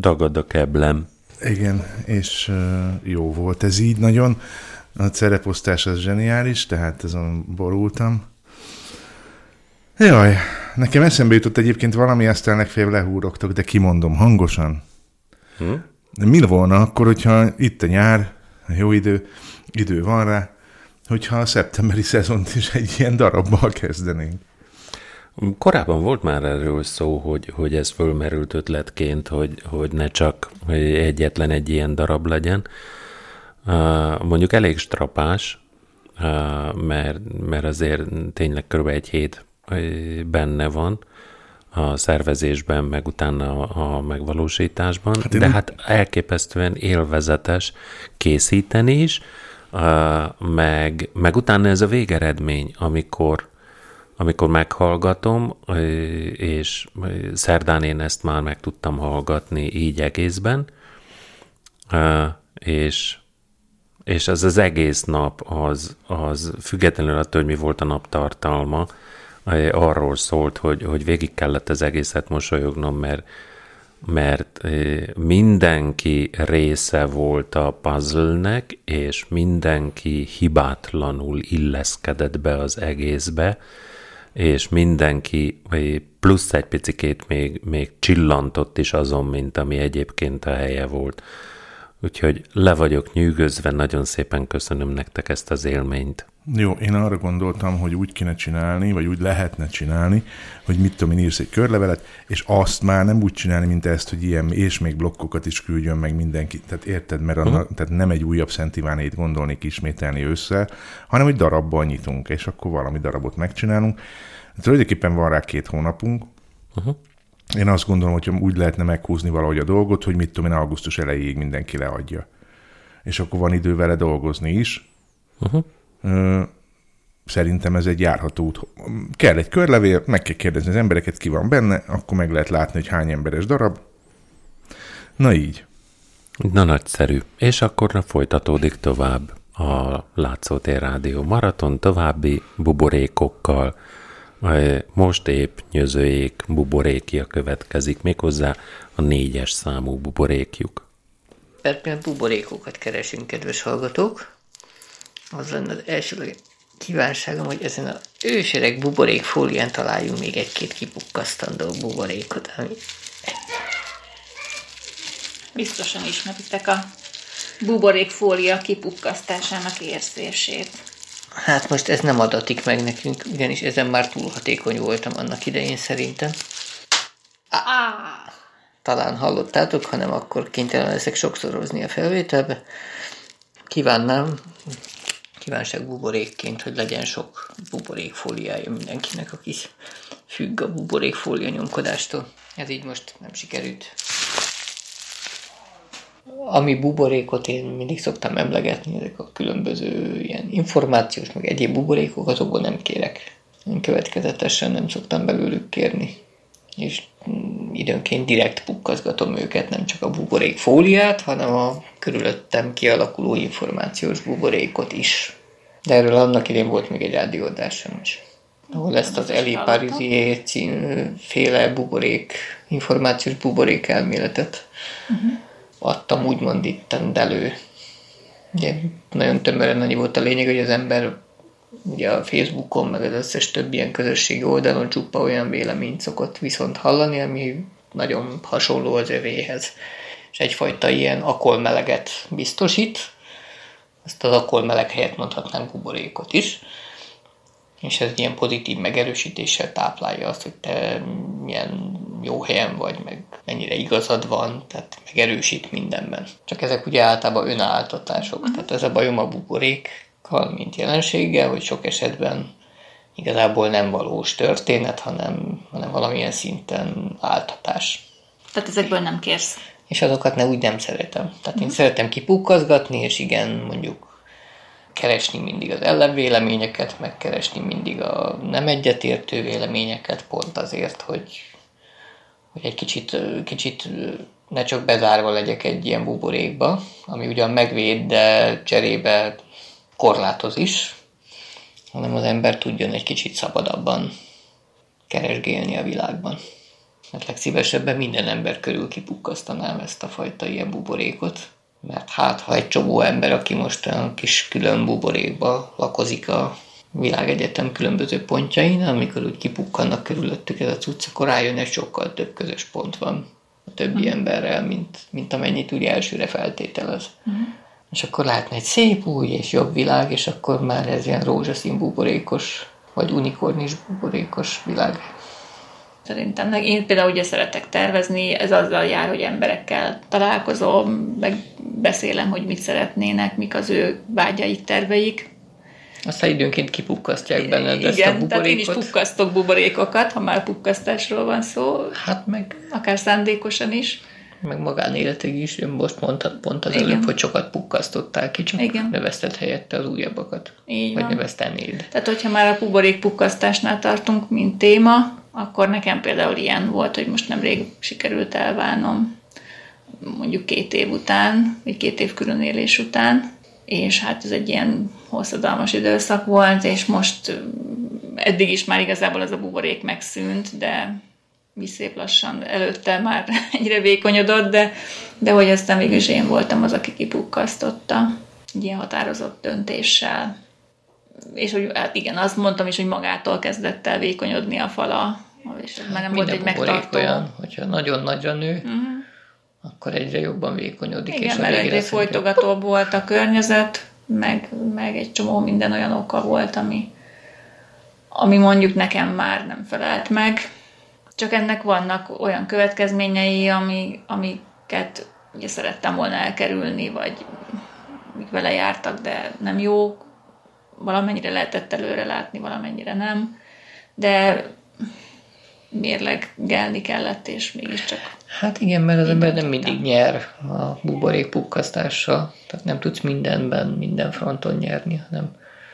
dagad a keblem. Igen, és jó volt ez így nagyon. A cereposztás az zseniális, tehát azon borultam. Jaj, nekem eszembe jutott egyébként valami, aztán legfeljebb lehúrogtok, de kimondom hangosan. Hm? Mi volna akkor, hogyha itt a nyár, a jó idő, idő van rá, hogyha a szeptemberi szezont is egy ilyen darabbal kezdenénk? Korábban volt már erről szó, hogy, hogy ez fölmerült ötletként, hogy, hogy ne csak egyetlen egy ilyen darab legyen. Mondjuk elég strapás, mert, mert azért tényleg kb. egy hét benne van a szervezésben, meg utána a megvalósításban, hát de hát elképesztően élvezetes készíteni is, meg, meg utána ez a végeredmény, amikor amikor meghallgatom, és szerdán én ezt már meg tudtam hallgatni így egészben, és, és az az egész nap, az, az függetlenül attól, hogy mi volt a nap tartalma, arról szólt, hogy, hogy végig kellett az egészet mosolyognom, mert, mert mindenki része volt a puzzle-nek, és mindenki hibátlanul illeszkedett be az egészbe, és mindenki plusz egy picikét még, még csillantott is azon, mint ami egyébként a helye volt. Úgyhogy le vagyok nyűgözve, nagyon szépen köszönöm nektek ezt az élményt. Jó, én arra gondoltam, hogy úgy kéne csinálni, vagy úgy lehetne csinálni, hogy mit tudom én, írsz egy körlevelet, és azt már nem úgy csinálni, mint ezt, hogy ilyen, és még blokkokat is küldjön meg mindenki. Tehát érted, mert annak, uh-huh. tehát nem egy újabb szentivánét gondolnék ismételni össze, hanem egy darabban nyitunk, és akkor valami darabot megcsinálunk. Tulajdonképpen van rá két hónapunk. Uh-huh. Én azt gondolom, hogy úgy lehetne meghúzni valahogy a dolgot, hogy mit tudom én, augusztus elejéig mindenki leadja. És akkor van idő vele dolgozni is. Uh-huh Szerintem ez egy járható út. Kell egy körlevél, meg kell kérdezni az embereket, ki van benne, akkor meg lehet látni, hogy hány emberes darab. Na így. Na nagyszerű. És akkor folytatódik tovább a Látszótér Rádió Maraton további buborékokkal. Most épp nyözőjék buborékja következik, méghozzá a négyes számú buborékjuk. Mert buborékokat keresünk, kedves hallgatók az lenne az első kívánságom, hogy ezen a ősereg buborék fólián találjunk még egy-két kipukkasztandó buborékot, ami... Biztosan ismeritek a buborékfólia kipukkasztásának érzését. Hát most ez nem adatik meg nekünk, ugyanis ezen már túl hatékony voltam annak idején szerintem. Ah! Talán hallottátok, hanem akkor kénytelen leszek sokszorozni a felvételbe. Kívánnám kívánság buborékként, hogy legyen sok buborékfóliája mindenkinek, aki függ a buborékfólia nyomkodástól. Ez így most nem sikerült. Ami buborékot én mindig szoktam emlegetni, ezek a különböző ilyen információs, meg egyéb buborékok, azokból nem kérek. Én következetesen nem szoktam belőlük kérni. És időnként direkt pukkazgatom őket, nem csak a buborék fóliát, hanem a körülöttem kialakuló információs buborékot is. De erről annak idén volt még egy rádióadásom is ahol ezt az Eli Parisier féle buborék, információs buborék elméletet uh-huh. Adtam úgymond itt elő. Ugye, nagyon tömören annyi volt a lényeg, hogy az ember ugye a Facebookon, meg az összes több ilyen közösségi oldalon csupa olyan véleményt szokott viszont hallani, ami nagyon hasonló az övéhez. És egyfajta ilyen akolmeleget biztosít, ezt az akkor meleg helyett mondhatnánk buborékot is, és ez ilyen pozitív megerősítéssel táplálja azt, hogy te milyen jó helyen vagy, meg mennyire igazad van, tehát megerősít mindenben. Csak ezek ugye általában önáltatások, mm. tehát ez a bajom a buborékkal, mint jelenséggel, hogy sok esetben igazából nem valós történet, hanem, hanem valamilyen szinten áltatás. Tehát ezekből nem kérsz? és azokat ne úgy nem szeretem. Tehát én uh-huh. szeretem kipukkazgatni, és igen, mondjuk keresni mindig az ellenvéleményeket, megkeresni mindig a nem egyetértő véleményeket, pont azért, hogy, hogy egy kicsit, kicsit ne csak bezárva legyek egy ilyen buborékba, ami ugyan megvéd, de cserébe korlátoz is, hanem az ember tudjon egy kicsit szabadabban keresgélni a világban. hát legszívesebben minden ember körül kipukkasztanám ezt a fajta ilyen buborékot, mert hát ha egy csomó ember, aki most a kis külön buborékba lakozik a világegyetem különböző pontjain, amikor úgy kipukkannak körülöttük ez a cucc, akkor rájön, hogy sokkal több közös pont van a többi mm. emberrel, mint, mint amennyit úgy elsőre feltételez. Mm. És akkor látna egy szép új és jobb világ, és akkor már ez ilyen rózsaszín buborékos, vagy unikornis buborékos világ. Szerintem. Én például ugye szeretek tervezni, ez azzal jár, hogy emberekkel találkozom, meg beszélem, hogy mit szeretnének, mik az ő vágyaik, terveik, aztán időnként kipukkasztják benned Igen, ezt a buborékot. tehát én is pukkasztok buborékokat, ha már pukkasztásról van szó. Hát meg... Akár szándékosan is. Meg magánéletig is, most mondtad pont az Igen. előbb, hogy sokat pukkasztották ki, csak Igen. nevezted helyette az újabbakat. Így vagy van. neveztenéd. Tehát, hogyha már a buborék pukkasztásnál tartunk, mint téma, akkor nekem például ilyen volt, hogy most nemrég sikerült elválnom mondjuk két év után, vagy két év különélés után, és hát ez egy ilyen hosszadalmas időszak volt, és most eddig is már igazából az a buborék megszűnt, de mi szép lassan előtte már egyre vékonyodott, de, de hogy aztán végül is én voltam az, aki kipukkasztotta egy ilyen határozott döntéssel. És hogy hát igen, azt mondtam is, hogy magától kezdett el vékonyodni a fala, és ez már nem volt egy megtartó. olyan, hogyha nagyon nagyra nő, uh-huh akkor egyre jobban vékonyodik. Igen, és mert egyre folytogatóbb volt a környezet, meg, meg egy csomó minden olyan oka volt, ami, ami mondjuk nekem már nem felelt meg. Csak ennek vannak olyan következményei, ami, amiket ugye szerettem volna elkerülni, vagy vele jártak, de nem jók. Valamennyire lehetett előre látni, valamennyire nem. De mérleggelni kellett, és mégiscsak... Hát igen, mert az ember nem mindig nyer a buborék pukkasztással, tehát nem tudsz mindenben, minden fronton nyerni, hanem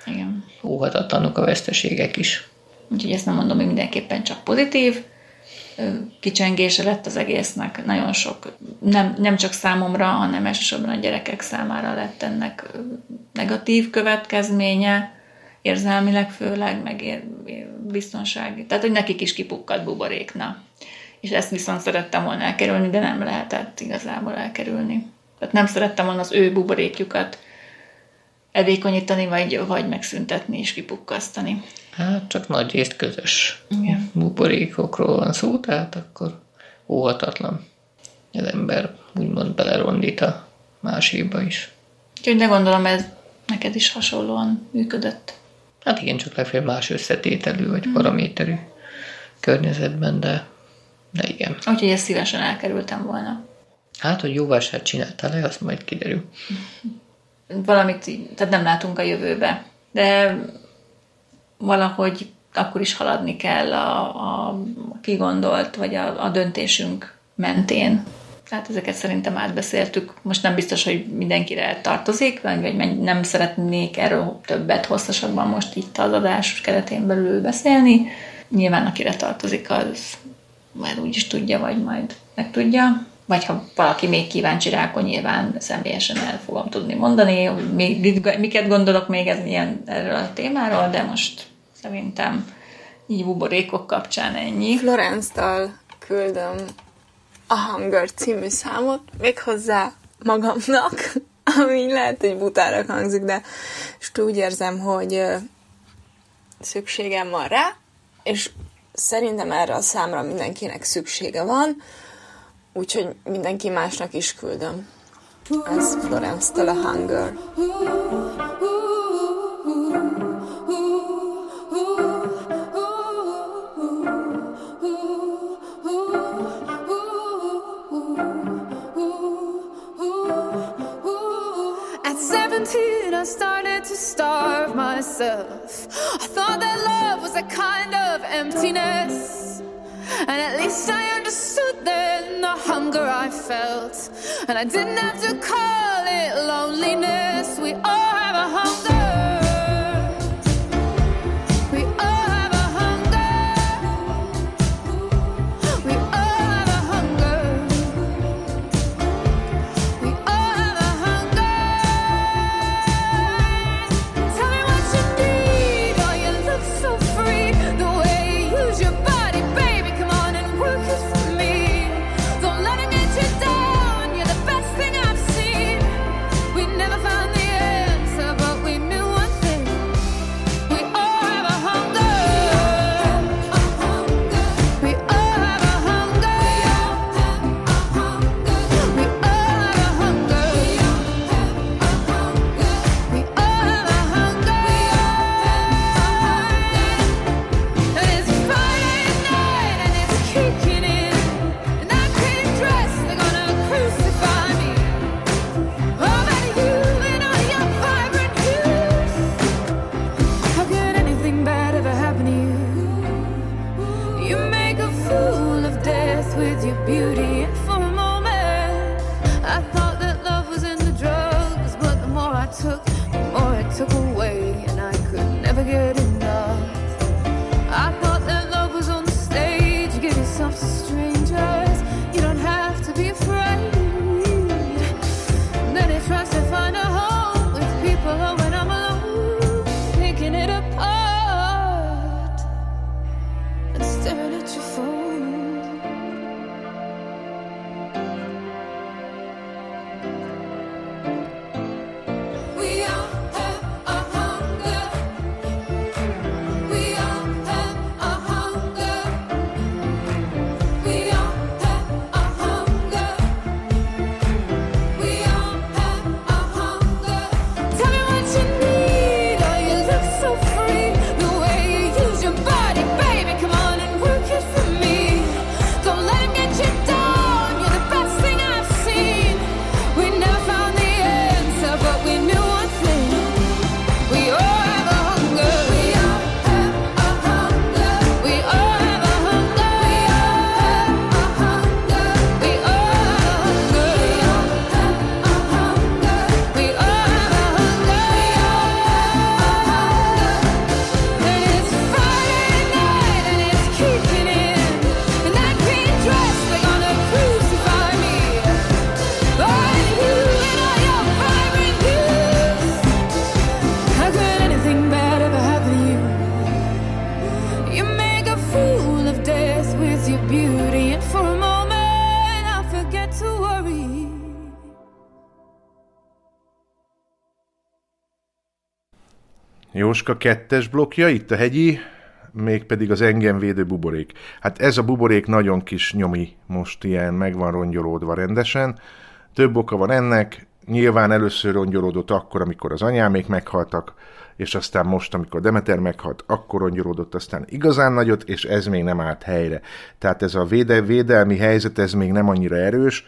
igen. óhatatlanok a veszteségek is. Úgyhogy ezt nem mondom, hogy mindenképpen csak pozitív, kicsengése lett az egésznek. Nagyon sok, nem, nem csak számomra, hanem elsősorban a gyerekek számára lett ennek negatív következménye, érzelmileg főleg, meg ér, biztonsági. Tehát, hogy nekik is kipukkadt buborékna. És ezt viszont szerettem volna elkerülni, de nem lehetett igazából elkerülni. Tehát nem szerettem volna az ő buborékjukat elvékonyítani, vagy, vagy megszüntetni és kipukkasztani. Hát csak nagy részt közös Igen. buborékokról van szó, tehát akkor óhatatlan. Az ember úgymond belerondít a másikba is. Úgyhogy de gondolom ez neked is hasonlóan működött. Hát igen, csak legfeljebb más összetételű vagy mm. paraméterű környezetben, de, de igen. Úgyhogy ezt szívesen elkerültem volna. Hát, hogy jó vásárt csináltál-e, azt majd kiderül. Valamit, tehát nem látunk a jövőbe, de valahogy akkor is haladni kell a, a kigondolt, vagy a, a döntésünk mentén. Tehát ezeket szerintem átbeszéltük. Most nem biztos, hogy mindenkire tartozik, vagy, nem szeretnék erről többet hosszasabban most itt az adás keretén belül beszélni. Nyilván akire tartozik, az már úgy is tudja, vagy majd megtudja. Vagy ha valaki még kíváncsi rá, akkor nyilván személyesen el fogom tudni mondani, hogy miket gondolok még ez ilyen erről a témáról, de most szerintem így buborékok kapcsán ennyi. Florence-tal küldöm a Hunger című számot, méghozzá magamnak, ami lehet, hogy butára hangzik, de és úgy érzem, hogy szükségem van rá, és szerintem erre a számra mindenkinek szüksége van, úgyhogy mindenki másnak is küldöm. Ez Florence-től a Hunger. started to starve myself. I thought that love was a kind of emptiness. And at least I understood the hunger I felt. And I didn't have to call it loneliness. We all have a hunger. Jóska kettes blokkja, itt a hegyi, mégpedig az engem védő buborék. Hát ez a buborék nagyon kis nyomi, most ilyen meg van rongyolódva rendesen. Több oka van ennek, nyilván először rongyolódott akkor, amikor az anyámék meghaltak, és aztán most, amikor Demeter meghalt, akkor rongyolódott aztán igazán nagyot, és ez még nem állt helyre. Tehát ez a véde, védelmi helyzet, ez még nem annyira erős.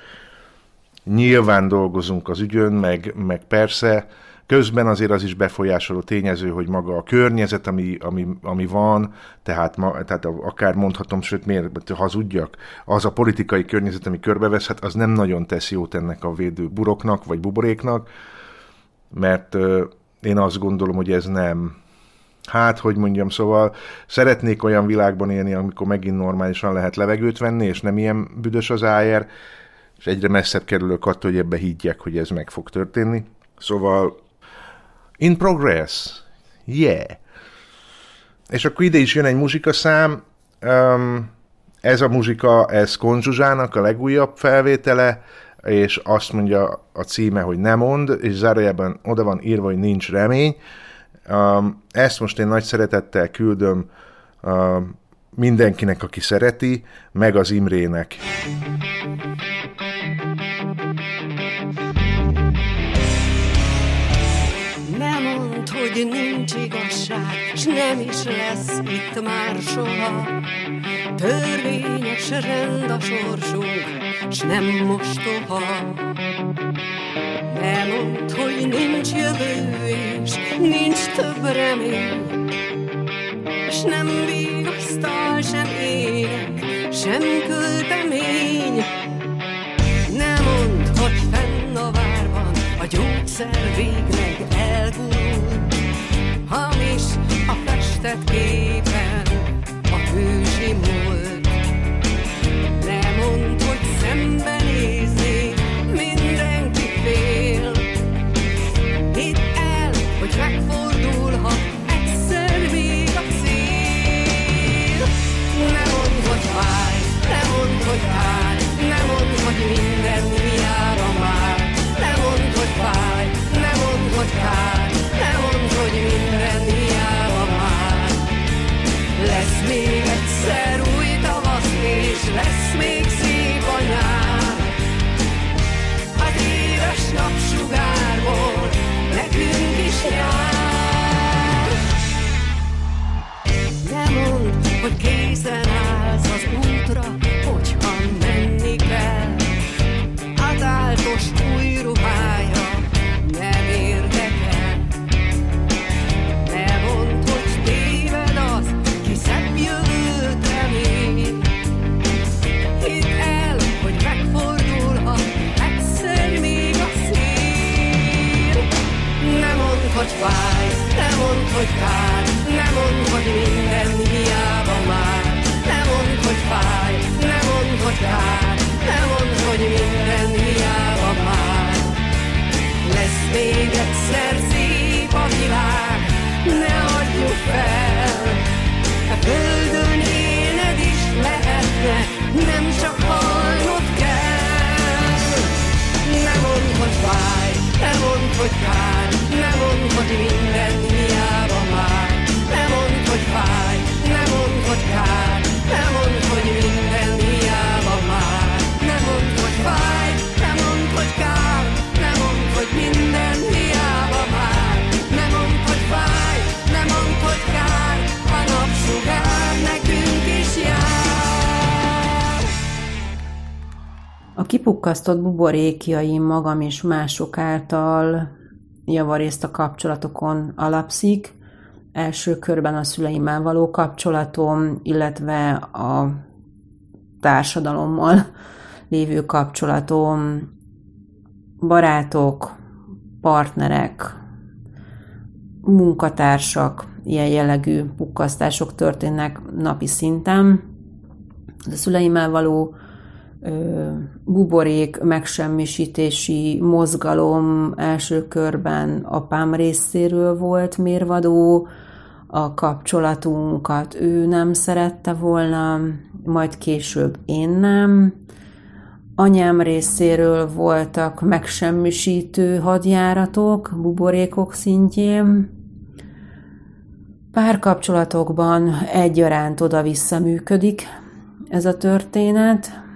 Nyilván dolgozunk az ügyön, meg, meg persze, Közben azért az is befolyásoló tényező, hogy maga a környezet, ami, ami, ami van, tehát, ma, tehát akár mondhatom, sőt miért hazudjak, az a politikai környezet, ami körbevesz, hát az nem nagyon tesz jót ennek a védő buroknak, vagy buboréknak, mert euh, én azt gondolom, hogy ez nem, hát, hogy mondjam, szóval szeretnék olyan világban élni, amikor megint normálisan lehet levegőt venni, és nem ilyen büdös az ájer, és egyre messzebb kerülök attól, hogy ebbe higgyek, hogy ez meg fog történni. Szóval In progress. Yeah. És akkor ide is jön egy muzsikaszám. Um, ez a muzsika, ez Konzsuzsának a legújabb felvétele, és azt mondja a címe, hogy nem mond, és zárójában oda van írva, hogy nincs remény. Um, ezt most én nagy szeretettel küldöm um, mindenkinek, aki szereti, meg az Imrének. Hogy nincs igazság, s nem is lesz itt már soha. Törvényes rend a sorsunk, s nem mostoha. Ne mondd, hogy nincs jövő, és nincs több remény, s nem vigasztal sem ének, sem költemény. Ne mondd, hogy fenn a várban a gyógyszer végleg elgúl, a festett hogy készen állsz az útra, hogyha menni kell. Átáltos új ruhája nem érdekel. Ne mondd, hogy téved az, ki szebb jövőt remél. Hidd el, hogy megfordulhat egyszer még a szél. Ne mondd, hogy fáj, ne mondd, hogy kár, ne mondd, hogy minden hiába fáj, ne mondd, hogy kár, ne mondd, hogy minden hiába már. Lesz még egyszer szép a világ, ne adjuk fel. A földön élned is lehetne, nem csak halnod kell. Ne mondd, hogy fáj, ne mondd, hogy kár, ne mondd, hogy minden hiába már. Ne mondd, hogy fáj, ne mondd, hogy kár, A kipukkasztott buborékjaim magam és mások által javarészt a kapcsolatokon alapszik, első körben a szüleimmel való kapcsolatom, illetve a társadalommal lévő kapcsolatom, barátok, partnerek, munkatársak, ilyen jellegű pukkasztások történnek napi szinten. A szüleimmel való buborék megsemmisítési mozgalom első körben apám részéről volt mérvadó, a kapcsolatunkat ő nem szerette volna, majd később én nem. Anyám részéről voltak megsemmisítő hadjáratok buborékok szintjén. Párkapcsolatokban egyaránt oda-vissza működik ez a történet,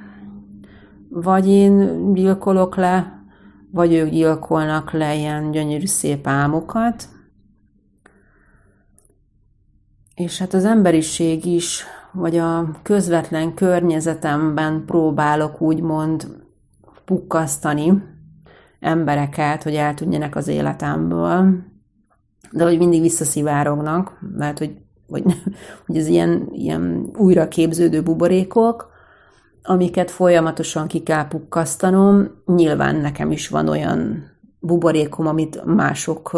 vagy én gyilkolok le, vagy ők gyilkolnak le ilyen gyönyörű szép álmokat. És hát az emberiség is, vagy a közvetlen környezetemben próbálok úgymond pukkasztani embereket, hogy el tudjanak az életemből, de hogy mindig visszaszivárognak, lehet, hogy, hogy, hogy ez ilyen, ilyen újra képződő buborékok, amiket folyamatosan ki kell pukkasztanom. Nyilván nekem is van olyan buborékom, amit mások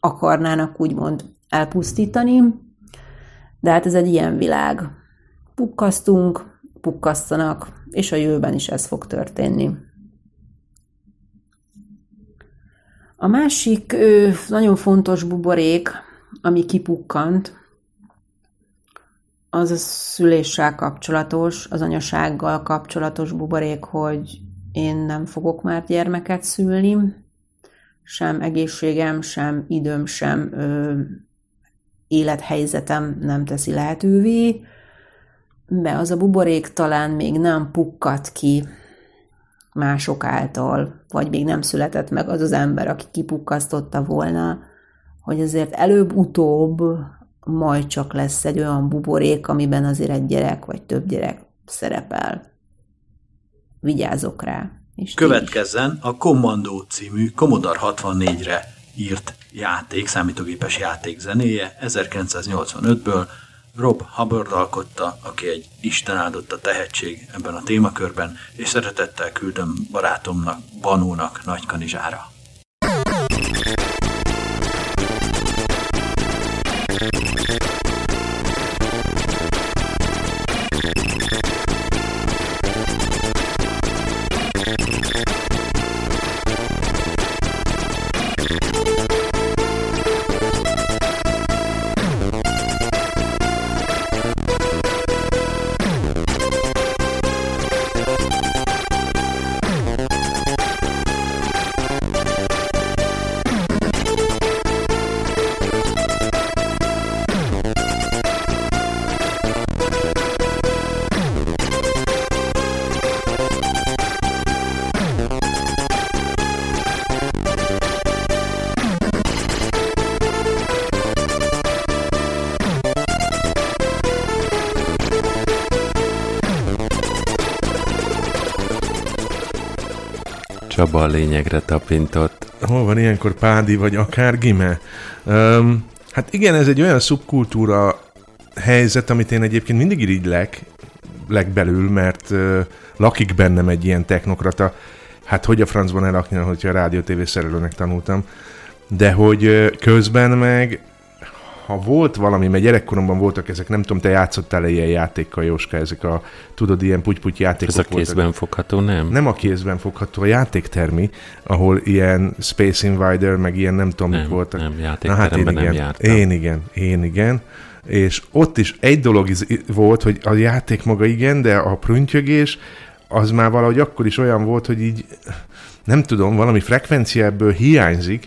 akarnának úgymond elpusztítani, de hát ez egy ilyen világ. Pukkasztunk, pukkasztanak, és a jövőben is ez fog történni. A másik nagyon fontos buborék, ami kipukkant, az a szüléssel kapcsolatos, az anyasággal kapcsolatos buborék, hogy én nem fogok már gyermeket szülni, sem egészségem, sem időm, sem ö, élethelyzetem nem teszi lehetővé, de az a buborék talán még nem pukkat ki mások által, vagy még nem született meg az az ember, aki kipukkasztotta volna, hogy azért előbb-utóbb majd csak lesz egy olyan buborék, amiben azért egy gyerek vagy több gyerek szerepel. Vigyázok rá. És Következzen a Commando című Commodore 64-re írt játék, számítógépes játék zenéje 1985-ből, Rob Hubbard alkotta, aki egy Isten áldotta tehetség ebben a témakörben, és szeretettel küldöm barátomnak, Banónak, Nagykanizsára. Csaba a lényegre tapintott. Hol van ilyenkor Pádi, vagy akár Gime? Um, hát igen, ez egy olyan szubkultúra helyzet, amit én egyébként mindig irigylek, legbelül, mert uh, lakik bennem egy ilyen technokrata. Hát hogy a francban elakni, hogyha a rádió TV szerelőnek tanultam. De hogy uh, közben meg ha volt valami, mert gyerekkoromban voltak ezek, nem tudom, te játszottál-e ilyen játékkal, Jóska, ezek a, tudod, ilyen puty játékok Ez a kézben voltak. fogható, nem? Nem a kézben fogható, a játéktermi, ahol ilyen Space Invader, meg ilyen nem tudom, mik Nem, voltak. nem, Na, hát én nem igen, jártam. Én igen, én igen. És ott is egy dolog iz- volt, hogy a játék maga igen, de a prüntjögés az már valahogy akkor is olyan volt, hogy így nem tudom, valami frekvencia ebből hiányzik,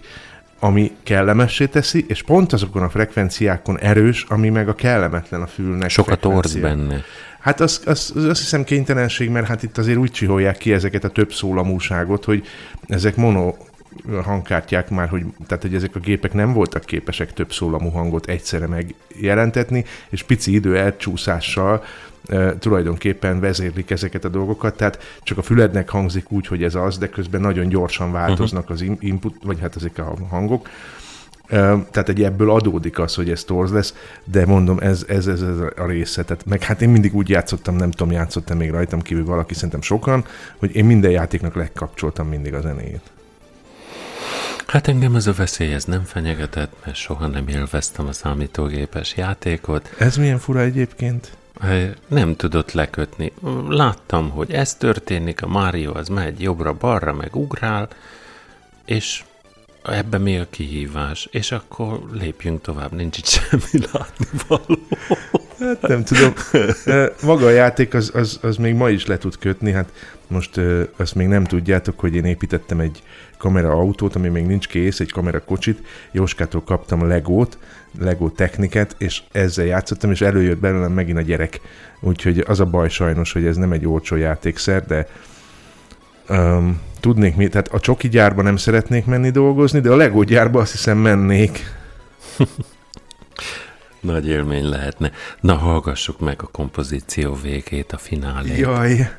ami kellemessé teszi, és pont azokon a frekvenciákon erős, ami meg a kellemetlen a fülnek. Sokat orz benne. Hát az, az, az azt hiszem kénytelenség, mert hát itt azért úgy csiholják ki ezeket a több szólamúságot, hogy ezek mono hangkártyák már, hogy, tehát hogy ezek a gépek nem voltak képesek több szólamú hangot egyszerre megjelentetni, és pici idő elcsúszással e, tulajdonképpen vezérlik ezeket a dolgokat, tehát csak a fülednek hangzik úgy, hogy ez az, de közben nagyon gyorsan változnak az in- input, vagy hát ezek a hangok. Tehát egy ebből adódik az, hogy ez torz lesz, de mondom, ez, ez, ez, ez a része. Tehát meg hát én mindig úgy játszottam, nem tudom, játszottam még rajtam kívül valaki, szerintem sokan, hogy én minden játéknak lekapcsoltam mindig a zenéjét. Hát engem ez a veszély ez nem fenyegetett, mert soha nem élveztem a számítógépes játékot. Ez milyen fura egyébként? Nem tudott lekötni. Láttam, hogy ez történik, a Mario az megy jobbra-balra, meg ugrál, és ebben mi a kihívás? És akkor lépjünk tovább, nincs itt semmi látnivaló. Hát nem tudom. Maga a játék az, az, az még ma is le tud kötni. Hát most azt még nem tudjátok, hogy én építettem egy kamera autót, ami még nincs kész, egy kamera kocsit. Jóskától kaptam Legót, Lego techniket, és ezzel játszottam, és előjött belőlem megint a gyerek. Úgyhogy az a baj sajnos, hogy ez nem egy olcsó játékszer, de um, tudnék mi, tehát a csoki gyárba nem szeretnék menni dolgozni, de a Lego gyárba azt hiszem mennék. Nagy élmény lehetne. Na, hallgassuk meg a kompozíció végét, a finálét. Jaj.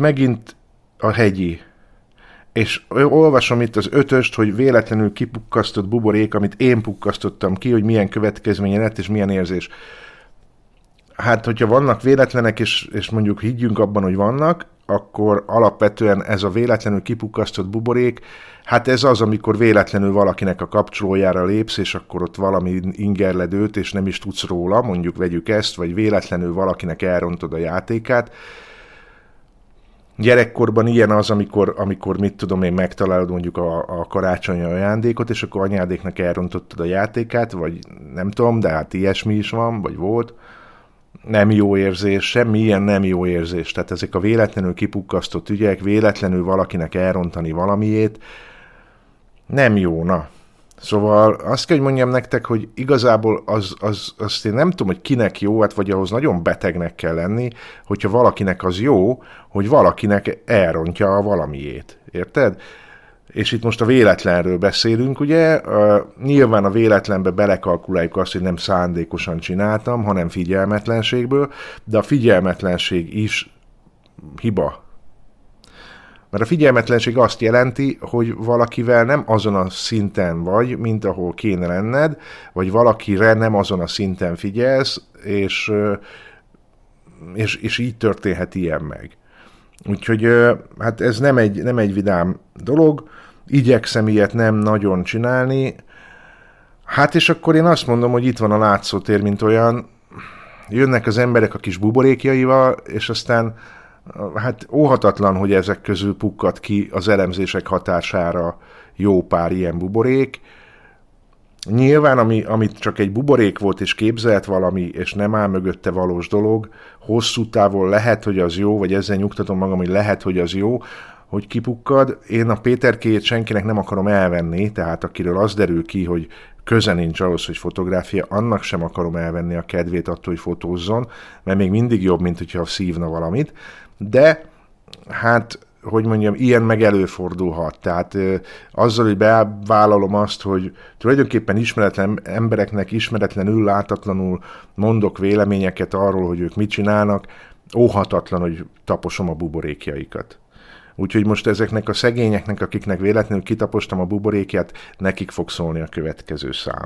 Megint a hegyi. És olvasom itt az ötöst, hogy véletlenül kipukkasztott buborék, amit én pukkasztottam ki, hogy milyen következménye lett, és milyen érzés. Hát, hogyha vannak véletlenek, és, és mondjuk higgyünk abban, hogy vannak, akkor alapvetően ez a véletlenül kipukkasztott buborék, hát ez az, amikor véletlenül valakinek a kapcsolójára lépsz, és akkor ott valami ingerled őt, és nem is tudsz róla, mondjuk vegyük ezt, vagy véletlenül valakinek elrontod a játékát, Gyerekkorban ilyen az, amikor, amikor mit tudom én, megtalálod mondjuk a, a karácsonyi ajándékot, és akkor anyádéknak elrontottad a játékát, vagy nem tudom, de hát ilyesmi is van, vagy volt. Nem jó érzés, semmi ilyen nem jó érzés. Tehát ezek a véletlenül kipukkasztott ügyek, véletlenül valakinek elrontani valamiét, nem jó, na. Szóval azt kell, hogy mondjam nektek, hogy igazából az, az, azt én nem tudom, hogy kinek jó, hát vagy ahhoz nagyon betegnek kell lenni, hogyha valakinek az jó, hogy valakinek elrontja a valamiét. Érted? És itt most a véletlenről beszélünk, ugye? Uh, nyilván a véletlenbe belekalkuláljuk azt, hogy nem szándékosan csináltam, hanem figyelmetlenségből, de a figyelmetlenség is hiba. Mert a figyelmetlenség azt jelenti, hogy valakivel nem azon a szinten vagy, mint ahol kéne lenned, vagy valakire nem azon a szinten figyelsz, és, és, és így történhet ilyen meg. Úgyhogy hát ez nem egy, nem egy vidám dolog, igyekszem ilyet nem nagyon csinálni, hát és akkor én azt mondom, hogy itt van a látszótér, mint olyan, jönnek az emberek a kis buborékjaival, és aztán hát óhatatlan, hogy ezek közül pukkat ki az elemzések hatására jó pár ilyen buborék. Nyilván, ami, amit csak egy buborék volt és képzelt valami, és nem áll mögötte valós dolog, hosszú távon lehet, hogy az jó, vagy ezzel nyugtatom magam, hogy lehet, hogy az jó, hogy kipukkad. Én a Péterkét senkinek nem akarom elvenni, tehát akiről az derül ki, hogy köze nincs ahhoz, hogy fotográfia, annak sem akarom elvenni a kedvét attól, hogy fotózzon, mert még mindig jobb, mint hogyha szívna valamit de hát hogy mondjam, ilyen meg előfordulhat. Tehát azzal, hogy bevállalom azt, hogy tulajdonképpen ismeretlen embereknek ismeretlenül, látatlanul mondok véleményeket arról, hogy ők mit csinálnak, óhatatlan, hogy taposom a buborékjaikat. Úgyhogy most ezeknek a szegényeknek, akiknek véletlenül kitapostam a buborékját, nekik fog szólni a következő szám.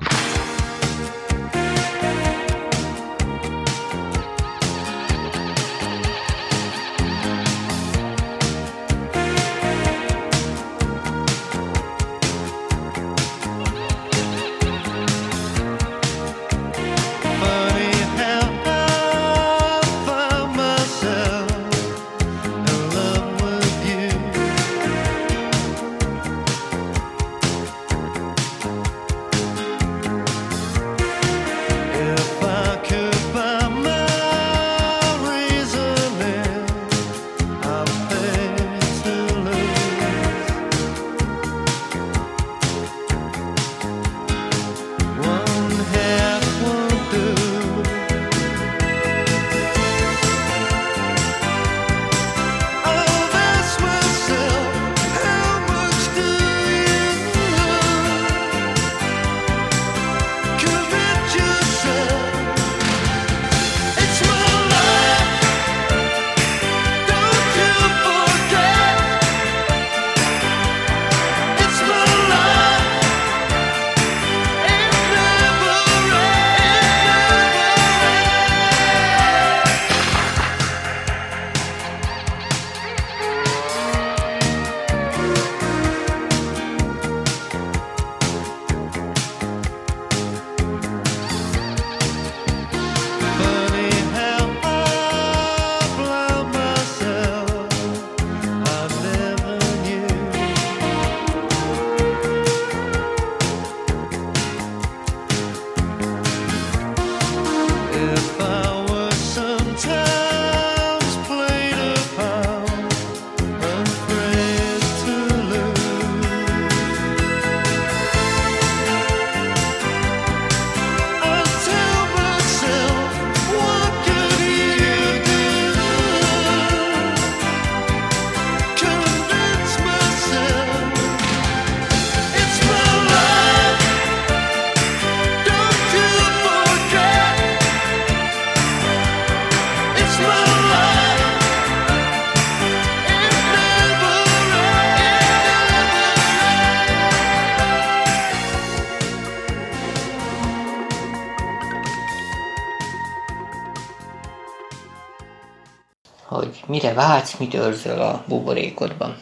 Vágysz, mit őrzöl a buborékodban.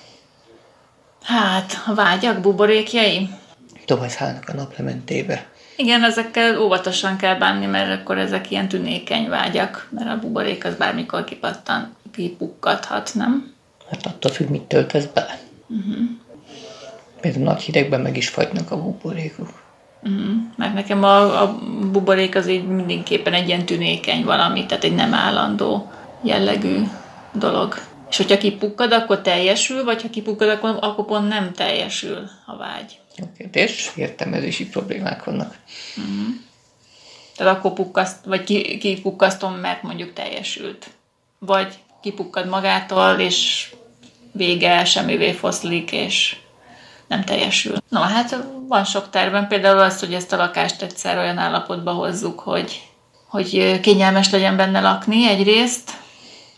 Hát, a vágyak buborékjai? Tovasz a naplementébe. Igen, ezekkel óvatosan kell bánni, mert akkor ezek ilyen tünékeny vágyak, mert a buborék az bármikor kipattan, kipukkadhat, nem? Hát attól függ, mit töltesz bele. Uh-huh. Például nagy hidegben meg is fagynak a buborékok. Mert nekem a, a buborék az így mindenképpen egy ilyen tünékeny valami, tehát egy nem állandó jellegű dolog. És hogyha kipukkad, akkor teljesül, vagy ha kipukkad, akkor, akkor pont nem teljesül a vágy. Jó kérdés, értelmezési problémák vannak. Tehát akkor pukkaszt, vagy ki, kipukkasztom, mert mondjuk teljesült. Vagy kipukkad magától, és vége, semmivé foszlik, és nem teljesül. No, hát van sok terven, például az, hogy ezt a lakást egyszer olyan állapotba hozzuk, hogy, hogy kényelmes legyen benne lakni egyrészt,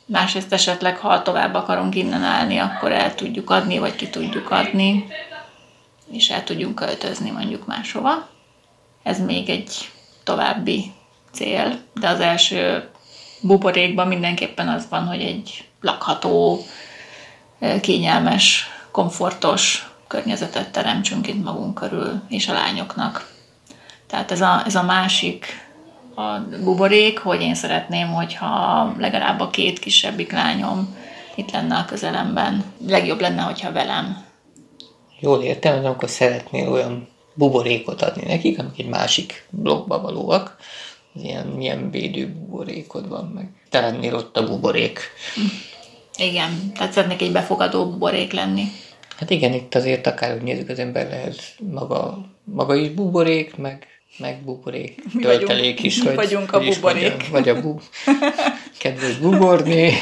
másrészt esetleg, ha tovább akarunk innen állni, akkor el tudjuk adni, vagy ki tudjuk adni, és el tudjunk költözni mondjuk máshova. Ez még egy további cél, de az első buborékban mindenképpen az van, hogy egy lakható, kényelmes, komfortos környezetet teremtsünk itt magunk körül, és a lányoknak. Tehát ez a, ez a másik a buborék, hogy én szeretném, hogyha legalább a két kisebbik lányom itt lenne a közelemben. Legjobb lenne, hogyha velem. Jól értem, hogy akkor szeretnél olyan buborékot adni nekik, amik egy másik blokkba valóak. Ilyen milyen védő buborékod van, meg te lennél ott a buborék. Igen, tehát szeretnék egy befogadó buborék lenni. Hát igen, itt azért akárhogy nézzük az ember lehet maga, maga is buborék, meg, meg buborék Mi töltelék vagyunk- is. mi vagy, vagyunk a buborék. mondjam, Vagy a bu... Kedves buborné.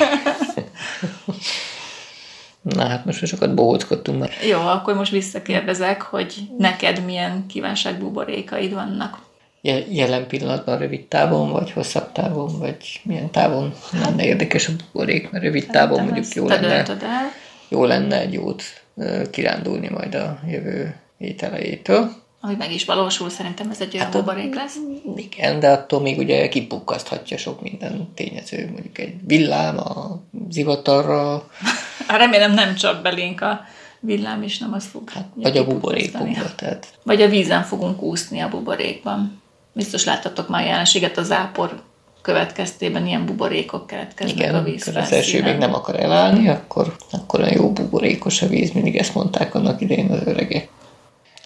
Na hát most sokat bohóckodtunk már. Jó, akkor most visszakérdezek, hogy neked milyen kívánságbuborékaid vannak. Je- Jelen pillanatban rövid távon, vagy hosszabb távon, vagy milyen távon lenne érdekes a buborék, mert rövid távon Szerintem mondjuk jó lenne, jó lenne egy jót kirándulni majd a jövő hét elejétől. Ami meg is valósul, szerintem ez egy olyan Hát buborék lesz. Igen, de attól még ugye kipukkaszthatja sok minden tényező, mondjuk egy villám a zivatarra, remélem nem csap belénk a villám, és nem az fog. hát, vagy a buborékokba, tehát Vagy a vízen fogunk úszni a buborékban. Biztos láttatok már jelenséget a zápor következtében ilyen buborékok keletkeznek igen, a víz az első még nem akar elállni, akkor, akkor olyan jó buborékos a víz, mindig ezt mondták annak idején az öregek.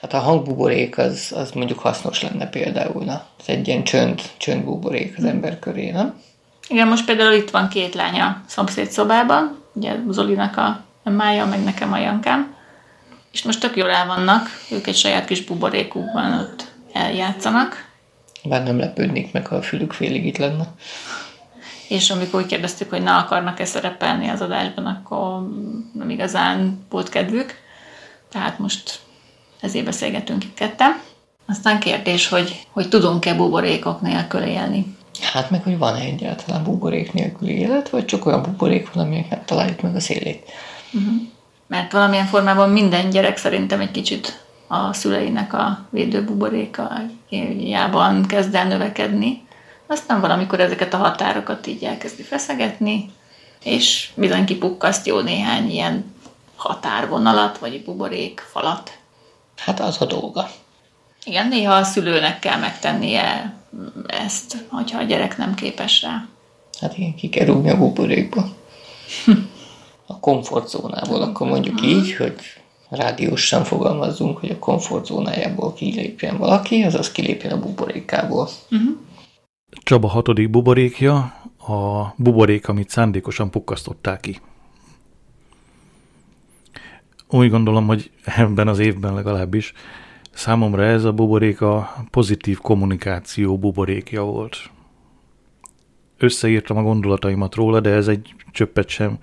Hát a hangbuborék az, az mondjuk hasznos lenne például, na, ez egy ilyen csönd, csöndbuborék az ember köré, nem? Igen, most például itt van két lánya a szomszéd szobában, ugye Zolinak a mája, meg nekem a Jankám, és most tök jól el vannak, ők egy saját kis buborékukban ott eljátszanak, Bár nem lepődnék meg, ha a fülük félig itt lenne. és amikor úgy kérdeztük, hogy na akarnak-e szerepelni az adásban, akkor nem igazán volt kedvük, tehát most ezért beszélgetünk itt ketten. Aztán kérdés, hogy, hogy tudunk-e buborékok nélkül élni. Hát meg, hogy van-e egyáltalán buborék nélküli élet, vagy csak olyan buborék van, aminek találjuk meg a szélét. Mert valamilyen formában minden gyerek szerintem egy kicsit a szüleinek a védőbuborékajában kezd el növekedni. Aztán valamikor ezeket a határokat így elkezdi feszegetni, és bizony kipukkaszt jó néhány ilyen határvonalat, vagy buborék falat. Hát az a dolga. Igen, néha a szülőnek kell megtennie ezt, hogyha a gyerek nem képes rá. Hát igen, ki kell rúgni a buborékba. A komfortzónából, akkor mondjuk így, hogy rádiósan fogalmazzunk, hogy a komfortzónájából kilépjen valaki, azaz kilépjen a buborékából. Csaba hatodik buborékja, a buborék, amit szándékosan pukkasztották ki. Úgy gondolom, hogy ebben az évben legalábbis számomra ez a buborék a pozitív kommunikáció buborékja volt. Összeírtam a gondolataimat róla, de ez egy csöppet sem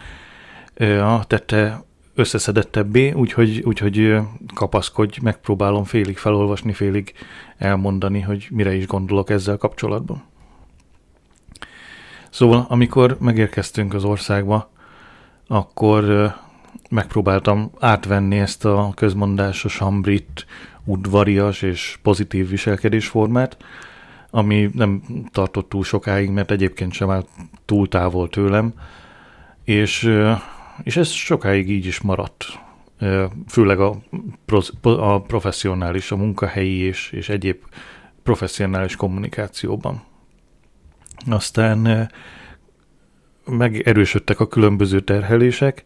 ö, tette összeszedettebbé, úgyhogy, úgyhogy kapaszkodj, megpróbálom félig felolvasni, félig elmondani, hogy mire is gondolok ezzel kapcsolatban. Szóval, amikor megérkeztünk az országba, akkor megpróbáltam átvenni ezt a közmondásos hambrit, udvarias és pozitív viselkedésformát, ami nem tartott túl sokáig, mert egyébként sem állt túl távol tőlem, És, és ez sokáig így is maradt. Főleg a, a professzionális, a munkahelyi és, és egyéb professzionális kommunikációban. Aztán megerősödtek a különböző terhelések,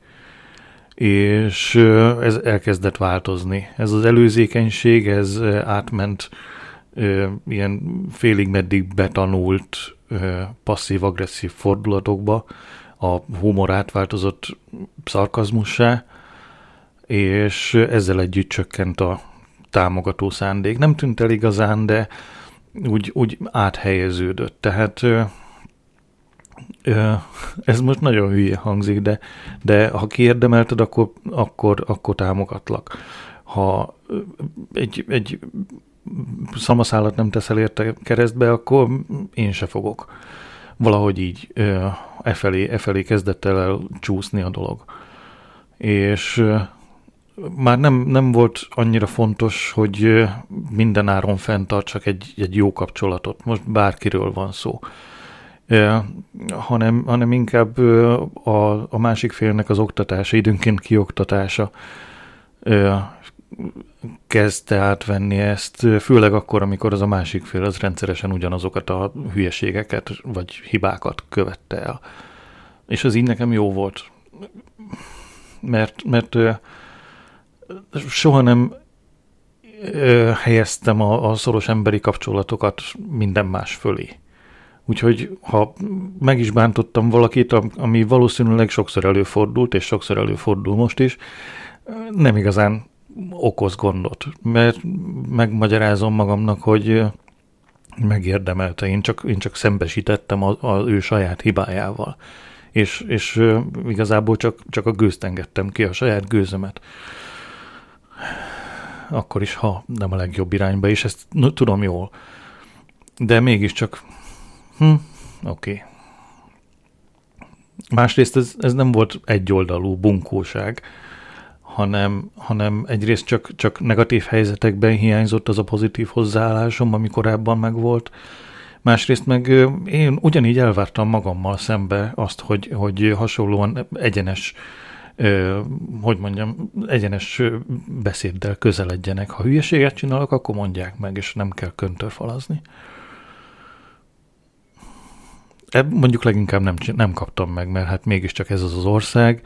és ez elkezdett változni. Ez az előzékenység, ez átment ilyen félig meddig betanult passzív-agresszív fordulatokba, a humor átváltozott szarkazmussá, és ezzel együtt csökkent a támogató szándék. Nem tűnt el igazán, de úgy, úgy áthelyeződött. Tehát ez most nagyon hülye hangzik, de, de ha kiérdemelted, akkor, akkor, akkor támogatlak. Ha egy, egy szamaszállat nem teszel érte keresztbe, akkor én se fogok. Valahogy így e, felé, e felé kezdett el, el csúszni a dolog. És már nem, nem volt annyira fontos, hogy minden áron fenntartsak egy, egy jó kapcsolatot. Most bárkiről van szó. Hanem, hanem inkább a, a másik félnek az oktatása, időnként kioktatása kezdte átvenni ezt, főleg akkor, amikor az a másik fél az rendszeresen ugyanazokat a hülyeségeket vagy hibákat követte el. És az így nekem jó volt. Mert, mert soha nem helyeztem a, a szoros emberi kapcsolatokat minden más fölé. Úgyhogy ha meg is bántottam valakit, am- ami valószínűleg sokszor előfordult, és sokszor előfordul most is, nem igazán okoz gondot, mert megmagyarázom magamnak, hogy megérdemelte, én csak, én csak szembesítettem az, az ő saját hibájával. És, és igazából csak, csak a gőzt engedtem ki, a saját gőzömet. Akkor is, ha nem a legjobb irányba, és ezt tudom jól. De mégiscsak, hm, oké. Másrészt ez, ez nem volt egyoldalú bunkóság, hanem, hanem egyrészt csak, csak negatív helyzetekben hiányzott az a pozitív hozzáállásom, ami korábban megvolt. Másrészt meg én ugyanígy elvártam magammal szembe azt, hogy, hogy hasonlóan egyenes, hogy mondjam, egyenes beszéddel közeledjenek. Ha hülyeséget csinálok, akkor mondják meg, és nem kell köntörfalazni. Ebb mondjuk leginkább nem, nem kaptam meg, mert hát mégiscsak ez az az ország,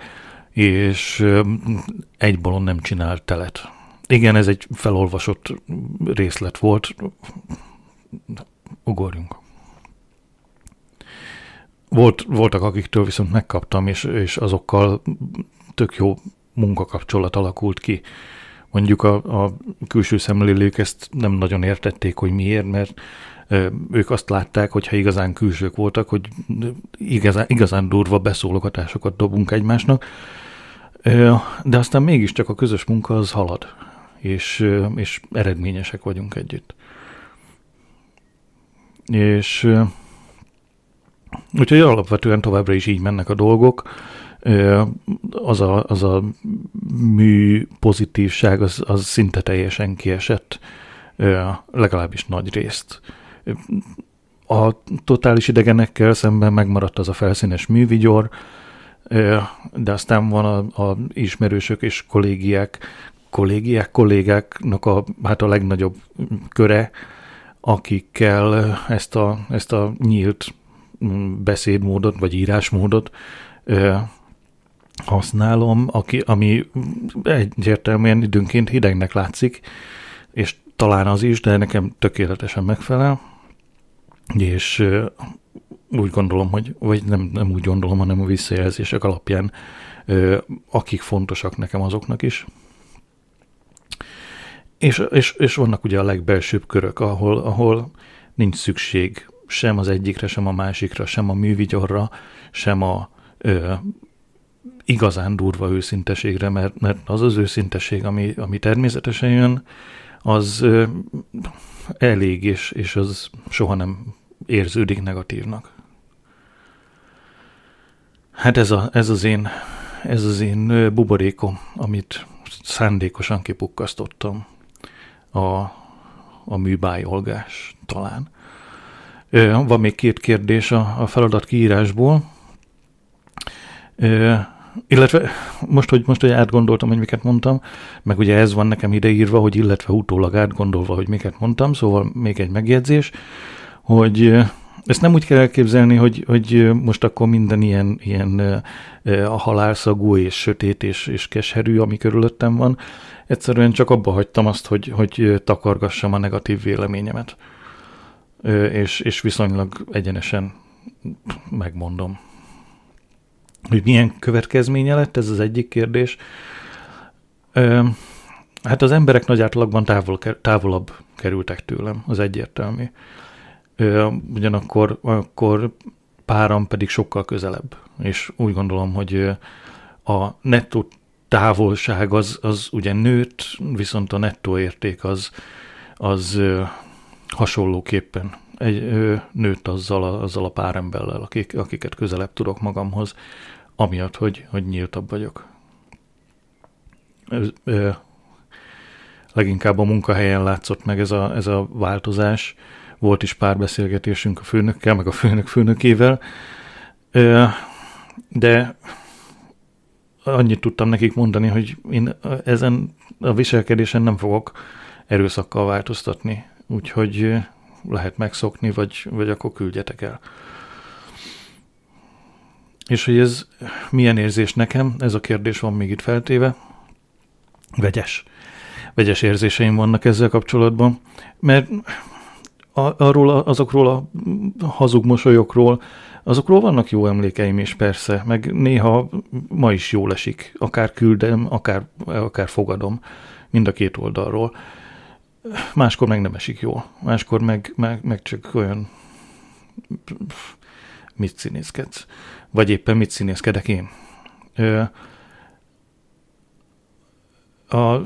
és egy balon nem csinált telet. Igen, ez egy felolvasott részlet volt. Ugorjunk. Volt, voltak, akiktől viszont megkaptam, és, és azokkal tök jó munkakapcsolat alakult ki. Mondjuk a, a külső szemlélők ezt nem nagyon értették, hogy miért, mert ők azt látták, hogy ha igazán külsők voltak, hogy igazán, igazán durva beszólogatásokat dobunk egymásnak, de aztán mégiscsak a közös munka az halad, és, és eredményesek vagyunk együtt. És úgyhogy alapvetően továbbra is így mennek a dolgok. Az a, az a mű pozitívság az, az szinte teljesen kiesett, legalábbis nagy részt. A totális idegenekkel szemben megmaradt az a felszínes művigyor, de aztán van a, a ismerősök és kollégiák, kollégiák, kollégáknak a, hát a legnagyobb köre, akikkel ezt a, ezt a nyílt mm, beszédmódot, vagy írásmódot használom, aki, ami egyértelműen időnként hidegnek látszik, és talán az is, de nekem tökéletesen megfelel, és úgy gondolom, hogy, vagy nem, nem úgy gondolom, hanem a visszajelzések alapján, akik fontosak nekem azoknak is. És, és, és vannak ugye a legbelsőbb körök, ahol, ahol nincs szükség sem az egyikre, sem a másikra, sem a művigyorra, sem a ö, igazán durva őszinteségre, mert, mert az az őszinteség, ami, ami természetesen jön, az ö, elég, és, és az soha nem érződik negatívnak. Hát ez, a, ez, az én, ez az én buborékom, amit szándékosan kipukkasztottam a, a műbájolgás talán. Van még két kérdés a, a feladat kiírásból. Illetve most hogy, most, hogy átgondoltam, hogy miket mondtam, meg ugye ez van nekem ideírva, hogy illetve utólag átgondolva, hogy miket mondtam, szóval még egy megjegyzés, hogy ezt nem úgy kell elképzelni, hogy, hogy most akkor minden ilyen, ilyen a halálszagú és sötét és, és keserű, ami körülöttem van. Egyszerűen csak abba hagytam azt, hogy, hogy takargassam a negatív véleményemet. És, és viszonylag egyenesen megmondom. Hogy milyen következménye lett, ez az egyik kérdés. Hát az emberek nagy átlagban távol, távolabb kerültek tőlem, az egyértelmű. Ugyanakkor akkor páram pedig sokkal közelebb. És úgy gondolom, hogy a nettó távolság az, az ugye nőtt, viszont a nettó érték az, az hasonlóképpen egy, nőtt azzal a, azzal a pár emberrel, akik, akiket közelebb tudok magamhoz, amiatt, hogy, hogy nyíltabb vagyok. Ö, ö, leginkább a munkahelyen látszott meg ez a, ez a változás. Volt is pár beszélgetésünk a főnökkel, meg a főnök főnökével, de annyit tudtam nekik mondani, hogy én ezen a viselkedésen nem fogok erőszakkal változtatni. Úgyhogy lehet megszokni, vagy, vagy akkor küldjetek el. És hogy ez milyen érzés nekem, ez a kérdés van még itt feltéve. Vegyes. Vegyes érzéseim vannak ezzel kapcsolatban, mert arról, azokról a hazug mosolyokról, azokról vannak jó emlékeim is persze, meg néha ma is jól esik, akár küldem, akár, akár fogadom, mind a két oldalról máskor meg nem esik jól. Máskor meg, meg, meg csak olyan mit színészkedsz. Vagy éppen mit színészkedek én. A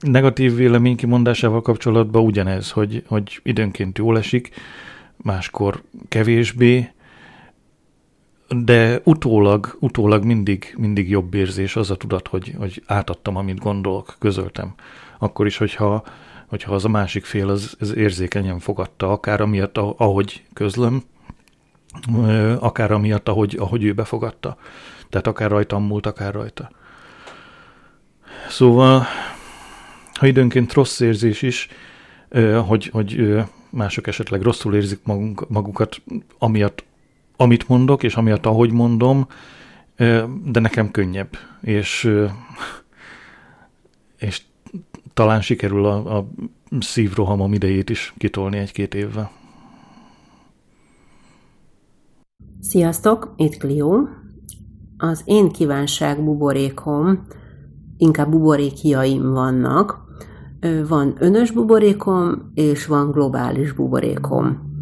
negatív vélemény kimondásával kapcsolatban ugyanez, hogy, hogy időnként jól esik, máskor kevésbé, de utólag, utólag mindig, mindig jobb érzés az a tudat, hogy, hogy átadtam, amit gondolok, közöltem. Akkor is, hogyha hogyha az a másik fél az, az érzékenyen fogadta, akár amiatt, ahogy közlöm, akár amiatt, ahogy, ahogy ő befogadta. Tehát akár rajtam múlt, akár rajta. Szóval, ha időnként rossz érzés is, hogy, hogy mások esetleg rosszul érzik magunk, magukat, amiatt, amit mondok, és amiatt, ahogy mondom, de nekem könnyebb. És, és talán sikerül a, a szívrohamom idejét is kitolni egy-két évvel. Sziasztok, itt Clio. Az én kívánság buborékom, inkább buborékjaim vannak. Van önös buborékom, és van globális buborékom.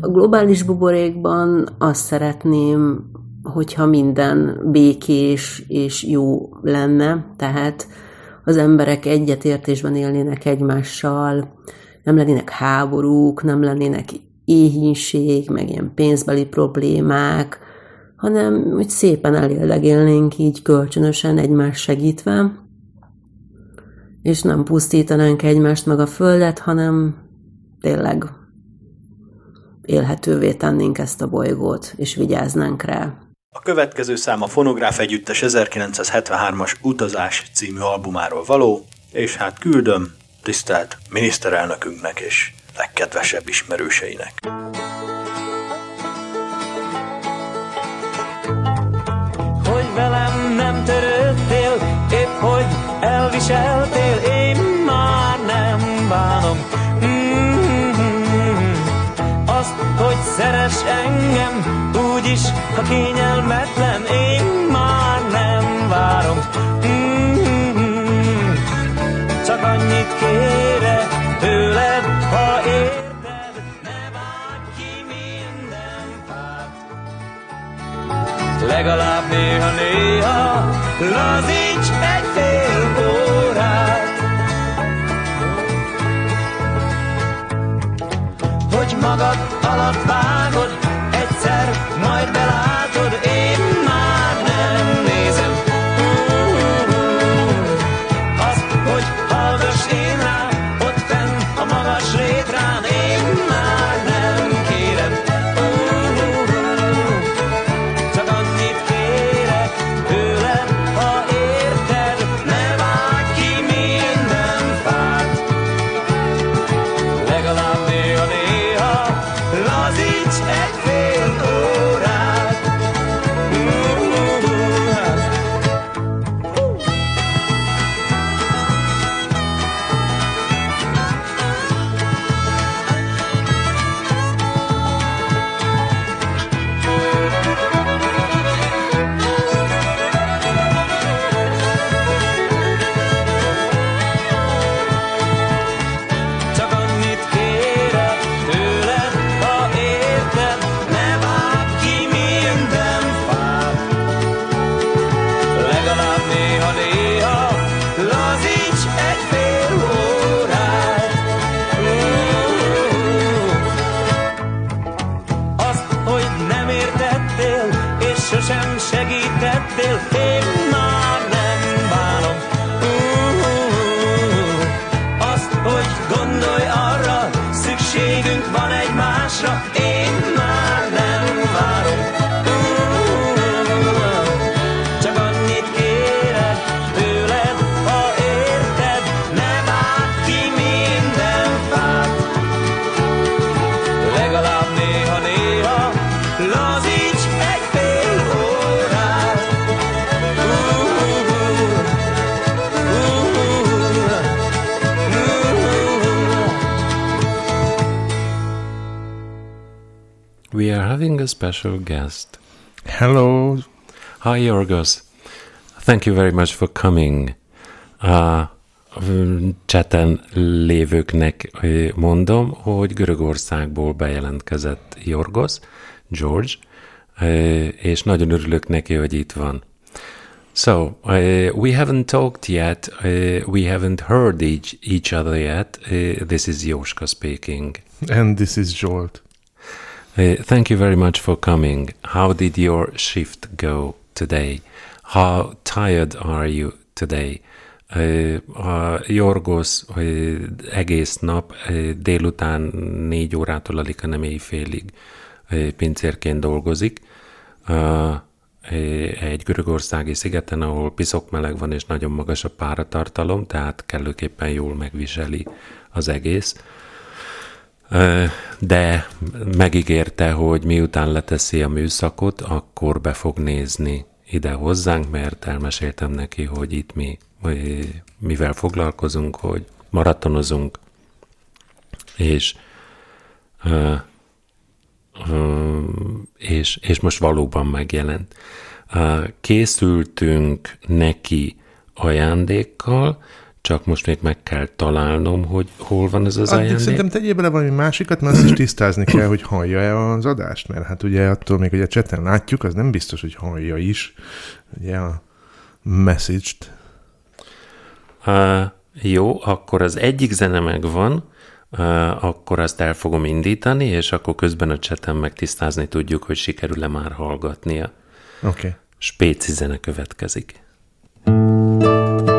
A globális buborékban azt szeretném, hogyha minden békés és jó lenne, tehát az emberek egyetértésben élnének egymással, nem lennének háborúk, nem lennének éhínség, meg ilyen pénzbeli problémák, hanem hogy szépen eléldegélnénk így kölcsönösen egymás segítve, és nem pusztítanánk egymást meg a földet, hanem tényleg élhetővé tennénk ezt a bolygót, és vigyáznánk rá. A következő szám a Fonográf Együttes 1973-as Utazás című albumáról való, és hát küldöm tisztelt miniszterelnökünknek és legkedvesebb ismerőseinek. Hogy velem nem törődtél, épp hogy elviseltél, én már nem bánom. Mm-hmm. Hogy szeres engem, úgyis, ha kényelmetlen, én már nem várom. Mm-hmm. Csak annyit kérek tőled, ha érted, ne vágj ki minden fát. Legalább néha-néha lazíts egy fél magad alatt vágod, egyszer majd belátod, én a special guest. Hello. Hi, Yorgos. Thank you very much for coming. Uh, chaten lévőknek mondom, hogy Görögországból bejelentkezett Jorgos, George, és nagyon örülök neki, hogy itt van. So, uh, we haven't talked yet, uh, we haven't heard each, each other yet. Uh, this is Joska speaking. And this is Jolt. Thank you very much for coming. How did your shift go today? How tired are you today? Uh, a Jorgos uh, egész nap uh, délután négy órától alig, hanem éjfélig pincérként dolgozik. Egy görögországi szigeten, ahol piszok meleg van és nagyon magas a páratartalom, tehát kellőképpen jól megviseli az egész. De megígérte, hogy miután leteszi a műszakot, akkor be fog nézni ide hozzánk, mert elmeséltem neki, hogy itt mi, mivel foglalkozunk, hogy maratonozunk, és és, és most valóban megjelent. Készültünk neki ajándékkal, csak most még meg kell találnom, hogy hol van ez az Addig ajándék. szerintem tegyél bele valami másikat, mert azt is tisztázni kell, hogy hallja-e az adást, mert hát ugye attól még, hogy a cseten látjuk, az nem biztos, hogy hallja is. Ugye a message-t. Uh, jó, akkor az egyik zene megvan, uh, akkor azt el fogom indítani, és akkor közben a cseten megtisztázni tudjuk, hogy sikerül-e már hallgatnia. Oké. Okay. Spéci zene következik. Thank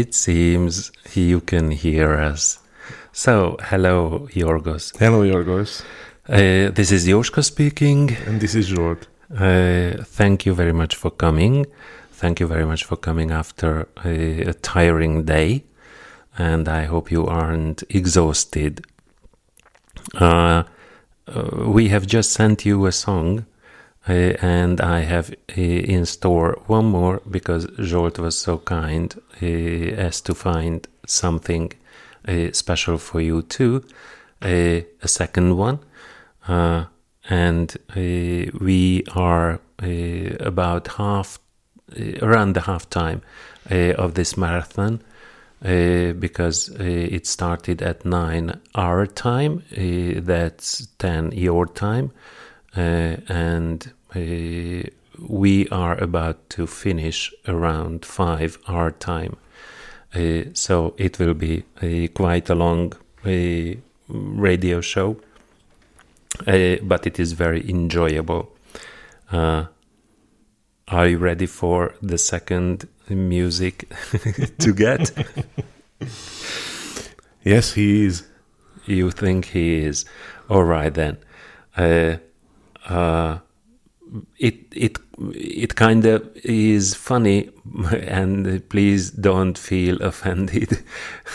it seems you can hear us. So, hello, Yorgos. Hello, Jorgos. Uh, this is Joska speaking. And this is Zsolt. Uh, thank you very much for coming. Thank you very much for coming after a, a tiring day. And I hope you aren't exhausted. Uh, uh, we have just sent you a song, and I have uh, in store one more because Jolt was so kind uh, as to find something special for you too. A second one. And we are about half around the half time uh, of this marathon uh, because uh, it started at 9 our time that's 10 your time and uh, we are about to finish around 5 our time uh, so it will be uh, quite a long uh, radio show uh, but it is very enjoyable. Uh, are you ready for the second music to get? Yes, he is. you think he is? All right then. Uh, it it it kind of is funny, and please don't feel offended.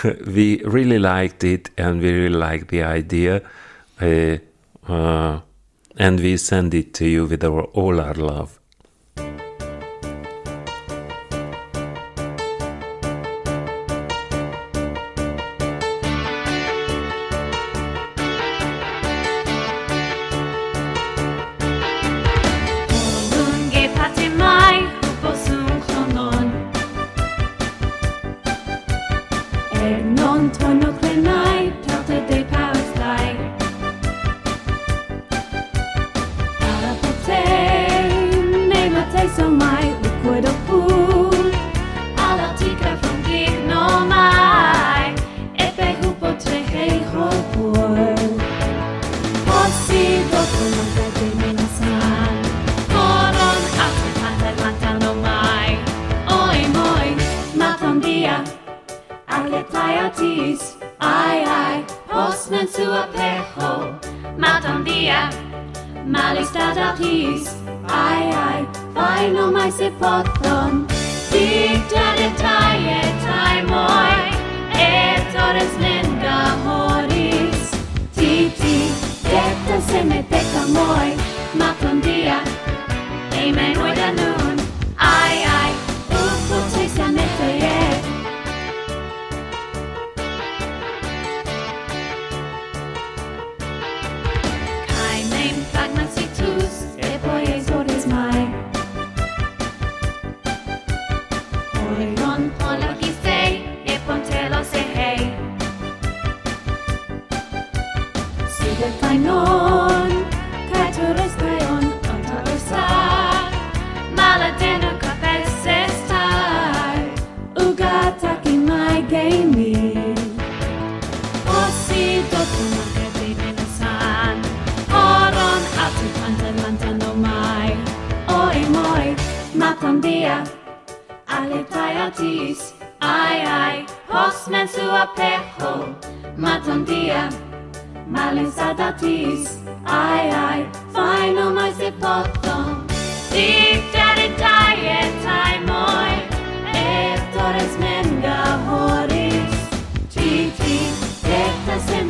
we really liked it, and we really like the idea. Uh, uh, and we send it to you with our all our love. de kainon Caeteris caion anta usar Malatena capes estai Ugataki mai geimi. Ossi dotum acadri venasan Horon atu pantan lantano mai. Oi moi matam dia Aletai atis Ai ai hos mensua peho Matam dia. males adatis, ay, ai, fai nomai se potto. Diktare taie tai moi, et tores menga horis, ti ti, etta se